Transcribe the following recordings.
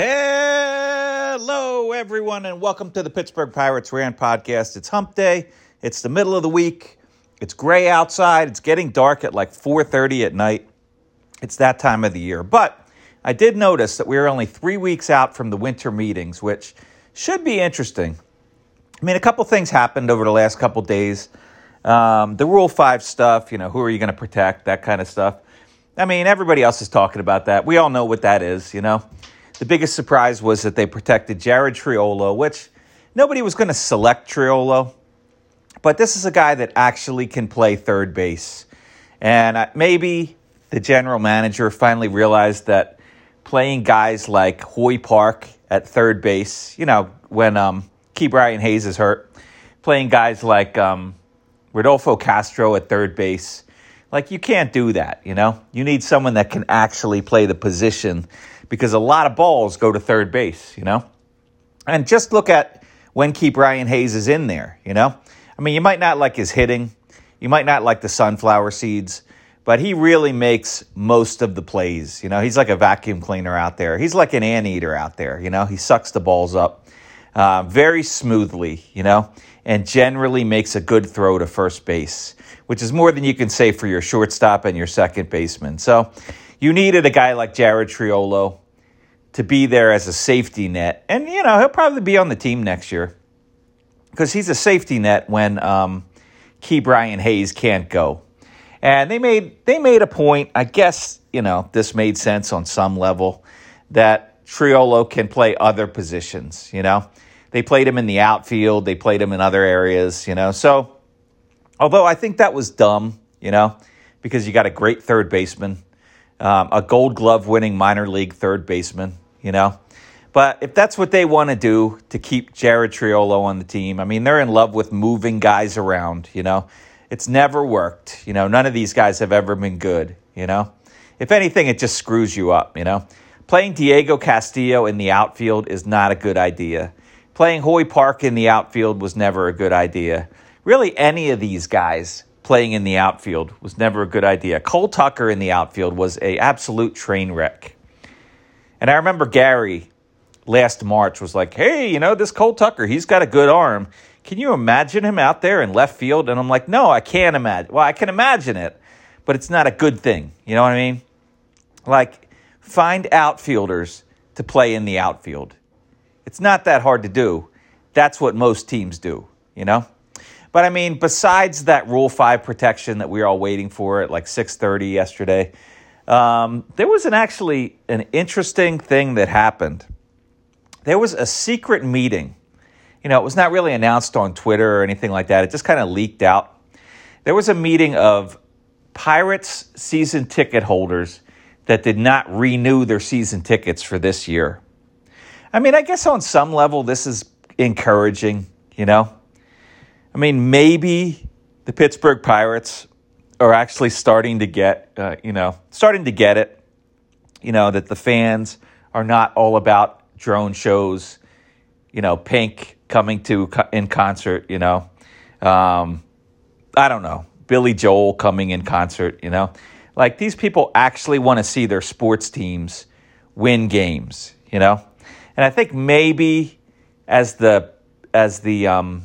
Hello, everyone, and welcome to the Pittsburgh Pirates Rant Podcast. It's Hump Day. It's the middle of the week. It's gray outside. It's getting dark at like 4:30 at night. It's that time of the year. But I did notice that we are only three weeks out from the winter meetings, which should be interesting. I mean, a couple things happened over the last couple days. Um, the Rule Five stuff. You know, who are you going to protect? That kind of stuff. I mean, everybody else is talking about that. We all know what that is. You know. The biggest surprise was that they protected Jared Triolo, which nobody was going to select Triolo, but this is a guy that actually can play third base. And maybe the general manager finally realized that playing guys like Hoy Park at third base, you know, when um, Brian Hayes is hurt, playing guys like um, Rodolfo Castro at third base, like you can't do that, you know? You need someone that can actually play the position because a lot of balls go to third base, you know? And just look at when Ke'Bryan Hayes is in there, you know? I mean, you might not like his hitting, you might not like the sunflower seeds, but he really makes most of the plays. You know, he's like a vacuum cleaner out there. He's like an anteater out there, you know? He sucks the balls up uh, very smoothly, you know, and generally makes a good throw to first base, which is more than you can say for your shortstop and your second baseman. So, you needed a guy like Jared Triolo to be there as a safety net. And, you know, he'll probably be on the team next year because he's a safety net when um, Brian Hayes can't go. And they made they made a point. I guess you know this made sense on some level that Triolo can play other positions. You know, they played him in the outfield. They played him in other areas. You know, so although I think that was dumb. You know, because you got a great third baseman um, a gold glove winning minor league third baseman, you know. But if that's what they want to do to keep Jared Triolo on the team, I mean, they're in love with moving guys around, you know. It's never worked. You know, none of these guys have ever been good, you know. If anything, it just screws you up, you know. Playing Diego Castillo in the outfield is not a good idea. Playing Hoy Park in the outfield was never a good idea. Really, any of these guys playing in the outfield was never a good idea. Cole Tucker in the outfield was a absolute train wreck. And I remember Gary last March was like, "Hey, you know this Cole Tucker, he's got a good arm. Can you imagine him out there in left field?" And I'm like, "No, I can't imagine. Well, I can imagine it, but it's not a good thing. You know what I mean? Like find outfielders to play in the outfield. It's not that hard to do. That's what most teams do, you know?" But I mean, besides that Rule Five protection that we were all waiting for at like six thirty yesterday, um, there was an actually an interesting thing that happened. There was a secret meeting. You know, it was not really announced on Twitter or anything like that. It just kind of leaked out. There was a meeting of Pirates season ticket holders that did not renew their season tickets for this year. I mean, I guess on some level, this is encouraging, you know? I mean, maybe the Pittsburgh Pirates are actually starting to get, uh, you know, starting to get it. You know that the fans are not all about drone shows. You know, Pink coming to in concert. You know, um, I don't know Billy Joel coming in concert. You know, like these people actually want to see their sports teams win games. You know, and I think maybe as the as the um,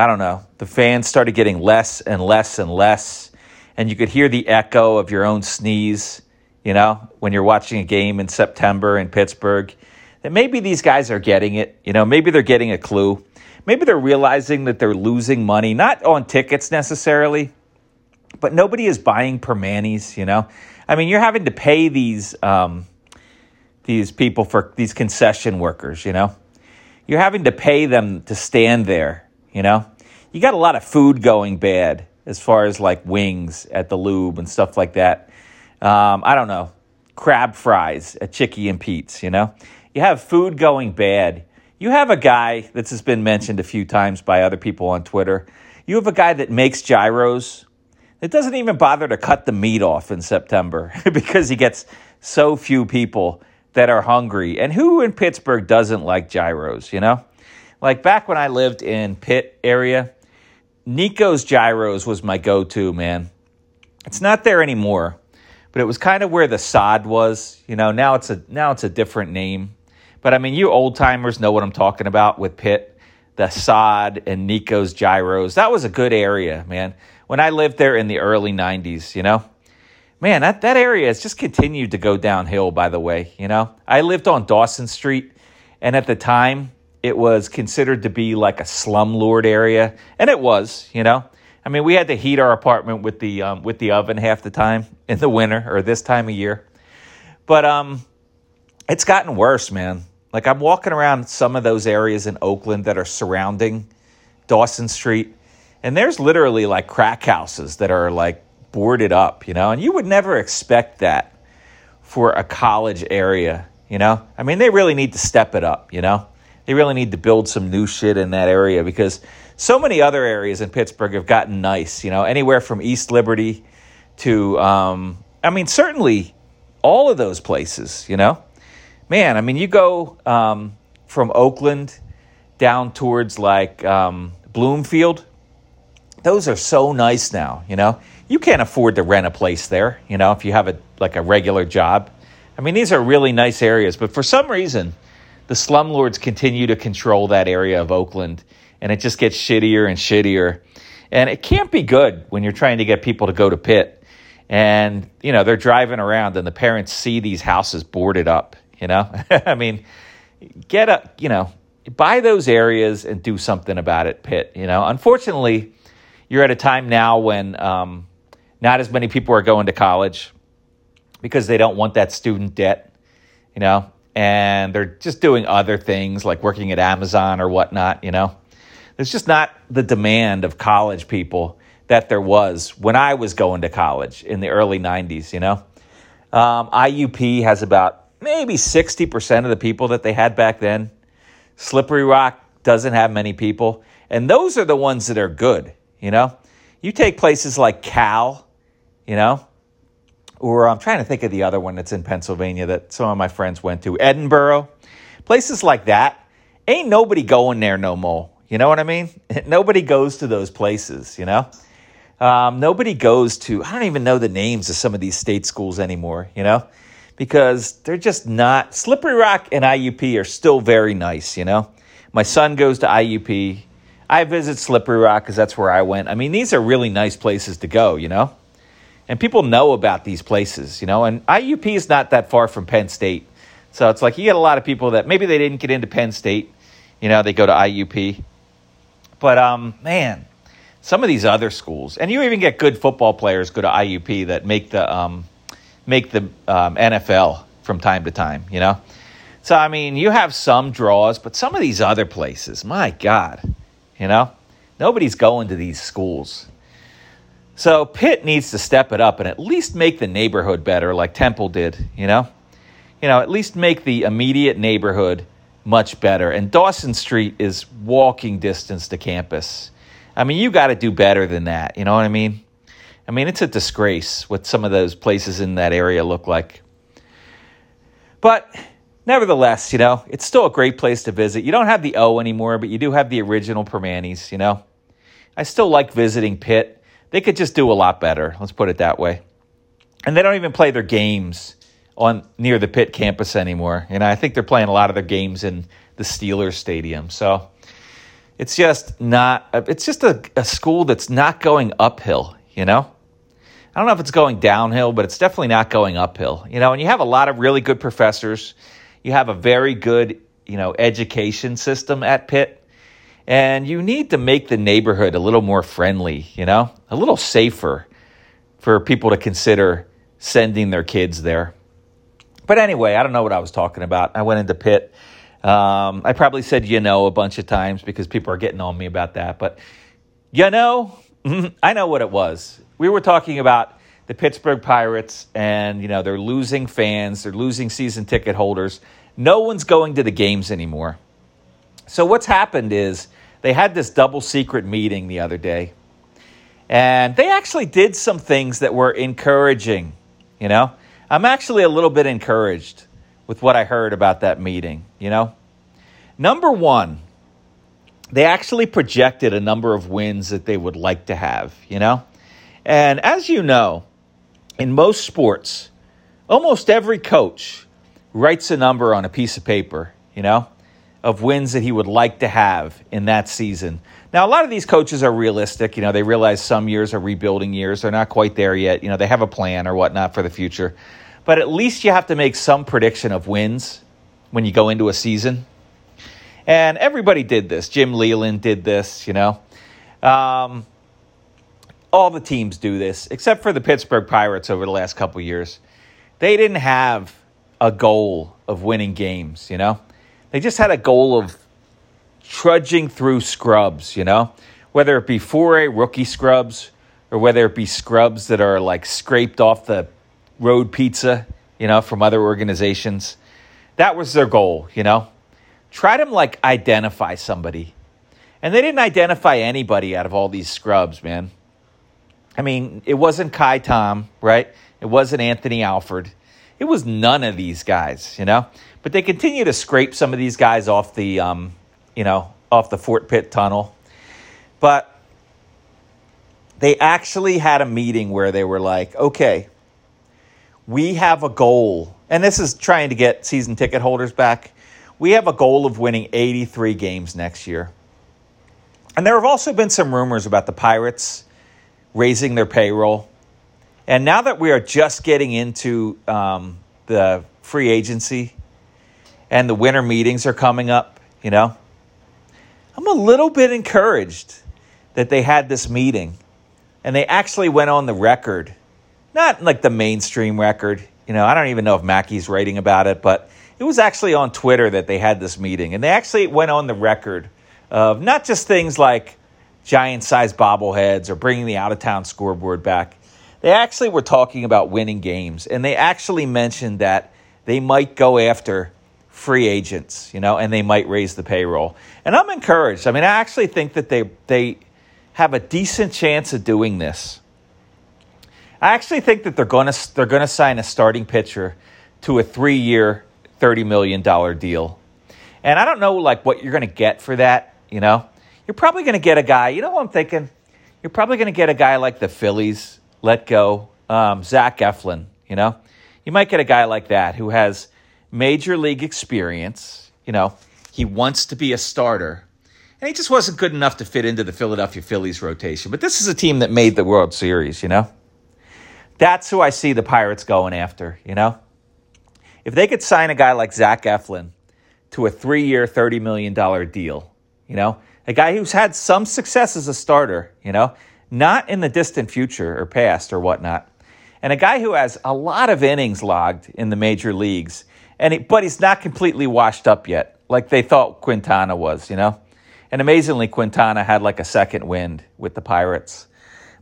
I don't know, the fans started getting less and less and less. And you could hear the echo of your own sneeze, you know, when you're watching a game in September in Pittsburgh. That maybe these guys are getting it, you know, maybe they're getting a clue. Maybe they're realizing that they're losing money, not on tickets necessarily, but nobody is buying Primanti's, you know. I mean, you're having to pay these um, these people for these concession workers, you know. You're having to pay them to stand there you know, you got a lot of food going bad as far as like wings at the lube and stuff like that. Um, I don't know, crab fries at Chicky and Pete's. You know, you have food going bad. You have a guy that's has been mentioned a few times by other people on Twitter. You have a guy that makes gyros. It doesn't even bother to cut the meat off in September because he gets so few people that are hungry. And who in Pittsburgh doesn't like gyros, you know? Like back when I lived in Pitt area, Nico's Gyros was my go-to, man. It's not there anymore, but it was kind of where the sod was. You know, now it's a now it's a different name. But I mean, you old timers know what I'm talking about with Pitt, the sod and Nico's gyros. That was a good area, man. When I lived there in the early 90s, you know? Man, that, that area has just continued to go downhill, by the way, you know? I lived on Dawson Street, and at the time, it was considered to be like a slumlord area, and it was, you know? I mean, we had to heat our apartment with the um, with the oven half the time in the winter or this time of year. But um, it's gotten worse, man. Like I'm walking around some of those areas in Oakland that are surrounding Dawson Street, and there's literally like crack houses that are like boarded up, you know, and you would never expect that for a college area, you know. I mean, they really need to step it up, you know. They really need to build some new shit in that area because so many other areas in Pittsburgh have gotten nice, you know, anywhere from East Liberty to, um, I mean, certainly all of those places, you know. Man, I mean, you go um, from Oakland down towards like um, Bloomfield, those are so nice now, you know. You can't afford to rent a place there, you know, if you have a like a regular job. I mean, these are really nice areas, but for some reason, the slumlords continue to control that area of Oakland and it just gets shittier and shittier. And it can't be good when you're trying to get people to go to Pitt. And, you know, they're driving around and the parents see these houses boarded up, you know? I mean, get up, you know, buy those areas and do something about it, Pitt, you know? Unfortunately, you're at a time now when um, not as many people are going to college because they don't want that student debt, you know? And they're just doing other things like working at Amazon or whatnot, you know? There's just not the demand of college people that there was when I was going to college in the early 90s, you know? Um, IUP has about maybe 60% of the people that they had back then. Slippery Rock doesn't have many people. And those are the ones that are good, you know? You take places like Cal, you know, or I'm trying to think of the other one that's in Pennsylvania that some of my friends went to, Edinboro, places like that. Ain't nobody going there no more. You know what I mean? Nobody goes to those places, you know? Um, nobody goes to, I don't even know the names of some of these state schools anymore, you know? Because they're just not, Slippery Rock and IUP are still very nice, you know? My son goes to IUP. I visit Slippery Rock because that's where I went. I mean, these are really nice places to go, you know? And people know about these places, you know? And IUP is not that far from Penn State. So it's like you get a lot of people that maybe they didn't get into Penn State, you know, they go to IUP but um, man, some of these other schools, and you even get good football players go to IUP that make the um, make the um, NFL from time to time. You know, so I mean, you have some draws, but some of these other places, my God, you know, nobody's going to these schools. So Pitt needs to step it up and at least make the neighborhood better, like Temple did. You know, you know, at least make the immediate neighborhood much better. And Dawson Street is walking distance to campus. I mean, you got to do better than that. You know what I mean? I mean, it's a disgrace what some of those places in that area look like. But nevertheless, you know, it's still a great place to visit. You don't have the O anymore, but you do have the original Primanti's, you know. I still like visiting Pitt. They could just do a lot better. Let's put it that way. And they don't even play their games on near the Pitt campus anymore. And I think they're playing a lot of their games in the Steelers Stadium. So it's just not. It's just a, a school that's not going uphill. You know. I don't know if it's going downhill, but it's definitely not going uphill. You know, and you have a lot of really good professors. You have a very good, you know, education system at Pitt. And you need to make the neighborhood a little more friendly, you know, a little safer for people to consider sending their kids there. But anyway, I don't know what I was talking about. I went into Pitt. Um, I probably said you know a bunch of times because people are getting on me about that. But you know, I know what it was. We were talking about the Pittsburgh Pirates, and you know they're losing fans, they're losing season ticket holders. No one's going to the games anymore. So what's happened is they had this double secret meeting the other day, and they actually did some things that were encouraging. You know, I'm actually a little bit encouraged with what I heard about that meeting, you know? Number one, they actually projected a number of wins that they would like to have, you know? And as you know, in most sports, almost every coach writes a number on a piece of paper, you know, of wins that he would like to have in that season. Now, a lot of these coaches are realistic. You know, they realize some years are rebuilding years. They're not quite there yet. You know, they have a plan or whatnot for the future. But at least you have to make some prediction of wins when you go into a season. And everybody did this. Jim Leyland did this, you know. Um, all the teams do this, except for the Pittsburgh Pirates over the last couple years. They didn't have a goal of winning games, you know. They just had a goal of trudging through scrubs, you know, whether it be 4A rookie scrubs or whether it be scrubs that are like scraped off the road pizza, you know, from other organizations. That was their goal, you know. Try to like identify somebody. And they didn't identify anybody out of all these scrubs, man. I mean, it wasn't Ka'ai Tom, right? It wasn't Anthony Alford. It was none of these guys, you know. But they continue to scrape some of these guys off the, um, you know, off the Fort Pitt tunnel. But they actually had a meeting where they were like, okay, we have a goal, and this is trying to get season ticket holders back. We have a goal of winning 83 games next year. And there have also been some rumors about the Pirates raising their payroll. And now that we are just getting into um, the free agency and the winter meetings are coming up, you know, I'm a little bit encouraged that they had this meeting and they actually went on the record, not like the mainstream record. You know, I don't even know if Mackey's writing about it, but it was actually on Twitter that they had this meeting. And they actually went on the record of not just things like giant sized bobbleheads or bringing the out of town scoreboard back. They actually were talking about winning games. And they actually mentioned that they might go after free agents, you know, and they might raise the payroll. And I'm encouraged. I mean, I actually think that they they have a decent chance of doing this. I actually think that they're going to they're going to sign a starting pitcher to a 3-year, 30 million dollar deal. And I don't know like what you're going to get for that, you know. You're probably going to get a guy, you know what I'm thinking? You're probably going to get a guy like the Phillies let go, um, Zach Eflin, you know. You might get a guy like that who has major league experience. You know, he wants to be a starter. And he just wasn't good enough to fit into the Philadelphia Phillies rotation. But this is a team that made the World Series, you know? That's who I see the Pirates going after, you know? If they could sign a guy like Zach Eflin to a three year, $30 million deal, you know, a guy who's had some success as a starter, you know, not in the distant future or past or whatnot, and a guy who has a lot of innings logged in the major leagues and he, but he's not completely washed up yet, like they thought Quintana was, you know. And amazingly, Quintana had like a second wind with the Pirates,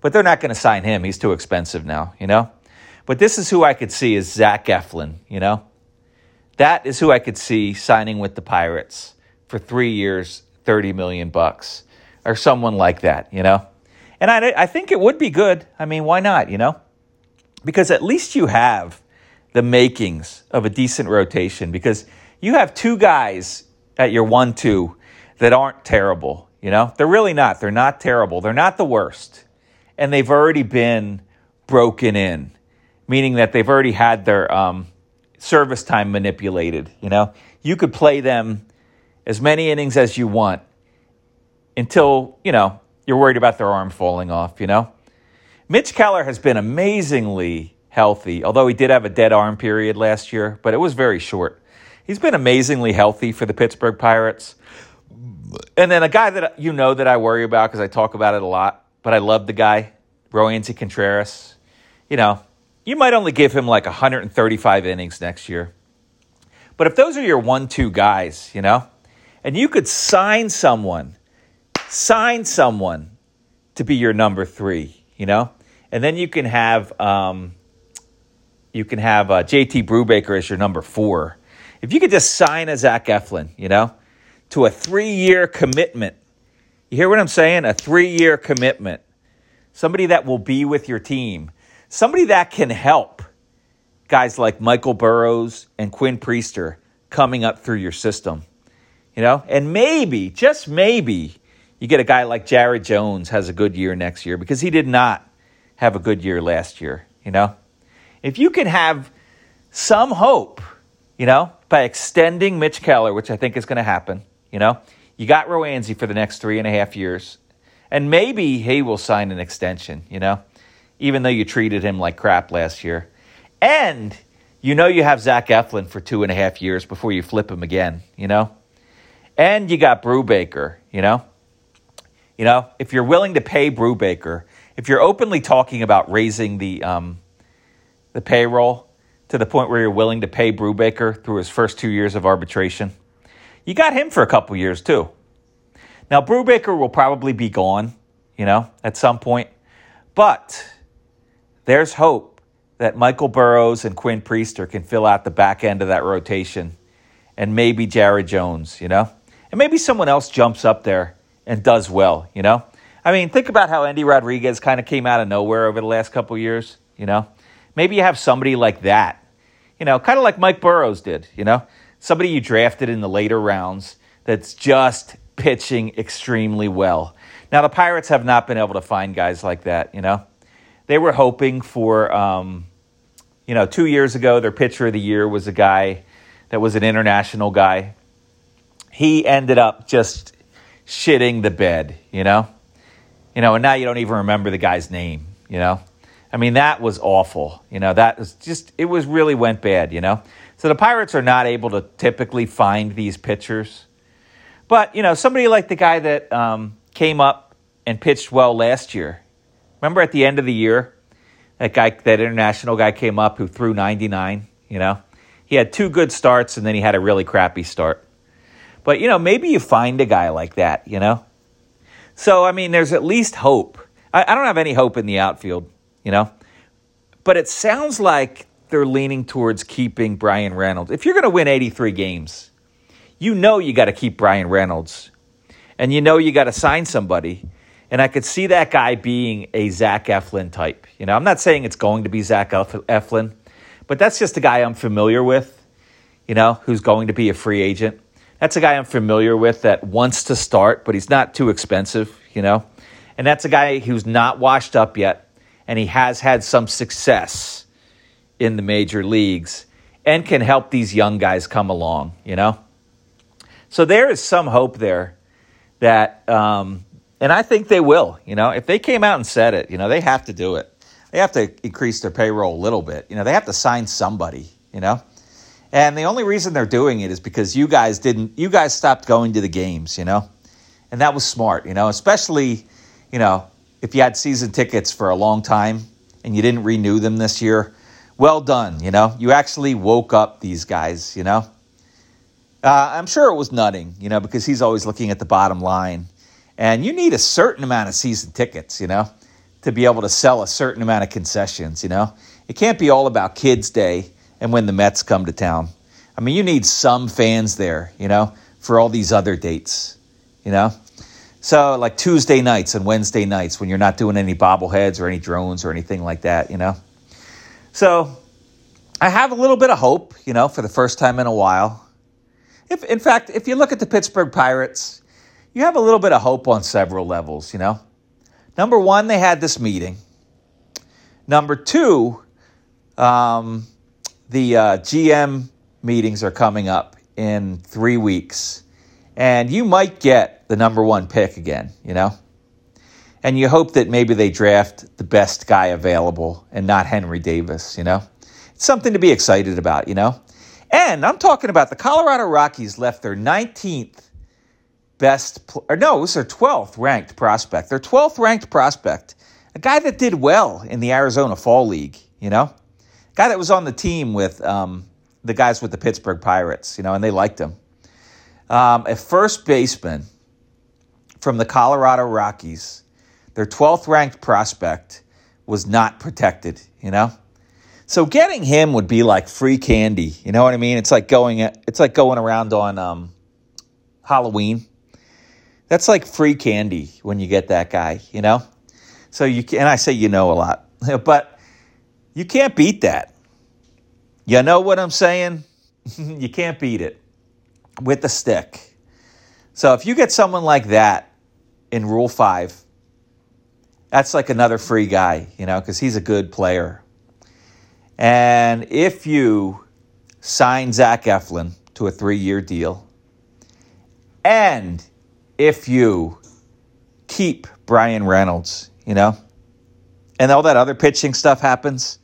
but they're not going to sign him. He's too expensive now, you know. But this is who I could see is Zach Eflin, you know. That is who I could see signing with the Pirates for three years, thirty million bucks, or someone like that, you know. And I, I think it would be good. I mean, why not, you know? Because at least you have the makings of a decent rotation because you have two guys at your one two that aren't terrible. You know, they're really not. They're not terrible. They're not the worst. And they've already been broken in, meaning that they've already had their um, service time manipulated. You know, you could play them as many innings as you want until, you know, you're worried about their arm falling off, you know? Mitch Keller has been amazingly healthy, although he did have a dead arm period last year, but it was very short. He's been amazingly healthy for the Pittsburgh Pirates. And then a guy that you know that I worry about because I talk about it a lot, but I love the guy, Roansy Contreras. You know, you might only give him like 135 innings next year. But if those are your one two guys, you know, and you could sign someone, sign someone to be your number three, you know, and then you can have um, you can have uh, JT Brubaker as your number four. If you could just sign a Zach Eflin, you know, to a three year commitment. You hear what I'm saying? A three year commitment. Somebody that will be with your team. Somebody that can help guys like Michael Burrows and Quinn Priester coming up through your system. You know, and maybe, just maybe, you get a guy like Jared Jones has a good year next year because he did not have a good year last year, you know? if you can have some hope, you know, by extending Mitch Keller, which I think is going to happen. You know, you got Roansy for the next three and a half years, and maybe he will sign an extension. You know, even though you treated him like crap last year, and you know you have Zach Eflin for two and a half years before you flip him again. You know, and you got Brubaker. You know, you know if you're willing to pay Brubaker, if you're openly talking about raising the um, the payroll to the point where you're willing to pay Brubaker through his first two years of arbitration. You got him for a couple years too. Now Brubaker will probably be gone, you know, at some point, but there's hope that Michael Burrows and Quinn Priester can fill out the back end of that rotation, and maybe Jared Jones, you know, and maybe someone else jumps up there and does well, you know. I mean, think about how Endy Rodriguez kind of came out of nowhere over the last couple years, you know. Maybe you have somebody like that, you know, kind of like Mike Burrows did, you know, somebody you drafted in the later rounds that's just pitching extremely well. Now, the Pirates have not been able to find guys like that, you know. They were hoping for, um, you know, two years ago, their pitcher of the year was a guy that was an international guy. He ended up just shitting the bed, you know. You know, and now you don't even remember the guy's name, you know. I mean, that was awful. You know, that was just, it was really went bad, you know? So the Pirates are not able to typically find these pitchers. But, you know, somebody like the guy that um, came up and pitched well last year. Remember at the end of the year, that guy, that international guy came up who threw 99, you know? He had two good starts and then he had a really crappy start. But, you know, maybe you find a guy like that, you know? So, I mean, there's at least hope. I, I don't have any hope in the outfield you know? But it sounds like they're leaning towards keeping Bryan Reynolds. If you're going to win 83 games, you know you got to keep Bryan Reynolds. And you know you got to sign somebody. And I could see that guy being a Zach Eflin type. You know, I'm not saying it's going to be Zach Eflin, but that's just a guy I'm familiar with, you know, who's going to be a free agent. That's a guy I'm familiar with that wants to start, but he's not too expensive, you know. And that's a guy who's not washed up yet and he has had some success in the major leagues and can help these young guys come along, you know? So there is some hope there that, um, and I think they will, you know, if they came out and said it, you know, they have to do it. They have to increase their payroll a little bit. You know, they have to sign somebody, you know? And the only reason they're doing it is because you guys didn't, you guys stopped going to the games, you know? And that was smart, you know, especially, you know, if you had season tickets for a long time and you didn't renew them this year, well done. You know, you actually woke up these guys. You know, uh, I'm sure it was Nutting. You know, because he's always looking at the bottom line, and you need a certain amount of season tickets. You know, to be able to sell a certain amount of concessions. You know, it can't be all about Kids Day and when the Mets come to town. I mean, you need some fans there. You know, for all these other dates. You know. So, like Tuesday nights and Wednesday nights when you're not doing any bobbleheads or any drones or anything like that, you know? So, I have a little bit of hope, you know, for the first time in a while. If, in fact, if you look at the Pittsburgh Pirates, you have a little bit of hope on several levels, you know? Number one, they had this meeting. Number two, um, the uh, GM meetings are coming up in three weeks. And you might get the number one pick again, you know? And you hope that maybe they draft the best guy available and not Henry Davis, you know? It's something to be excited about, you know? And I'm talking about the Colorado Rockies left their 19th best, or no, it was their 12th ranked prospect. Their 12th ranked prospect, a guy that did well in the Arizona Fall League, you know? Guy that was on the team with um, the guys with the Pittsburgh Pirates, you know, and they liked him. Um, a first baseman from the Colorado Rockies, their 12th ranked prospect, was not protected, you know? So getting him would be like free candy. You know what I mean? It's like going it's like going around on um, Halloween. That's like free candy when you get that guy, you know? So you can, and I say you know a lot, but you can't beat that. You know what I'm saying? you can't beat it with the stick. So if you get someone like that in Rule 5, that's like another free guy, you know, because he's a good player. And if you sign Zach Eflin to a three year deal. And if you keep Bryan Reynolds, you know, and all that other pitching stuff happens,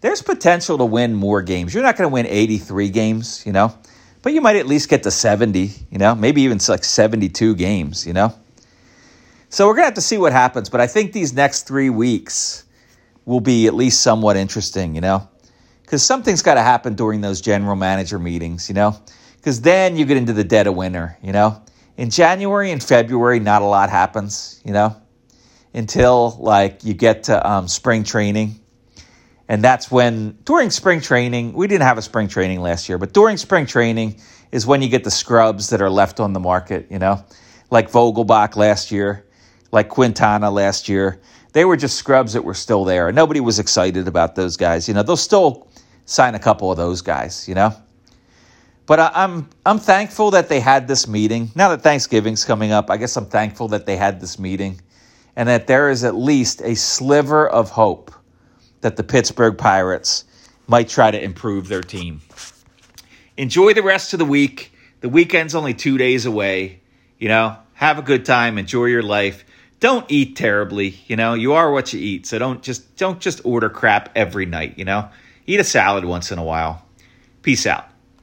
there's potential to win more games. You're not going to win 83 games, you know, but you might at least get to 70, you know, maybe even like 72 games, you know. So we're going to have to see what happens, but I think these next three weeks will be at least somewhat interesting, you know, because something's got to happen during those general manager meetings, you know, because then you get into the dead of winter, you know. In January and February, not a lot happens, you know, until like you get to um, spring training and that's when, during spring training, we didn't have a spring training last year, but during spring training is when you get the scrubs that are left on the market, you know, like Vogelbach last year, like Quintana last year. They were just scrubs that were still there. Nobody was excited about those guys. You know, they'll still sign a couple of those guys, you know. But I, I'm I'm thankful that they had this meeting. Now that Thanksgiving's coming up, I guess I'm thankful that they had this meeting and that there is at least a sliver of hope that the Pittsburgh Pirates might try to improve their team. Enjoy the rest of the week. The weekend's only two days away. You know, have a good time, enjoy your life. Don't eat terribly, you know. You are what you eat, so don't just don't just order crap every night, you know. Eat a salad once in a while. Peace out.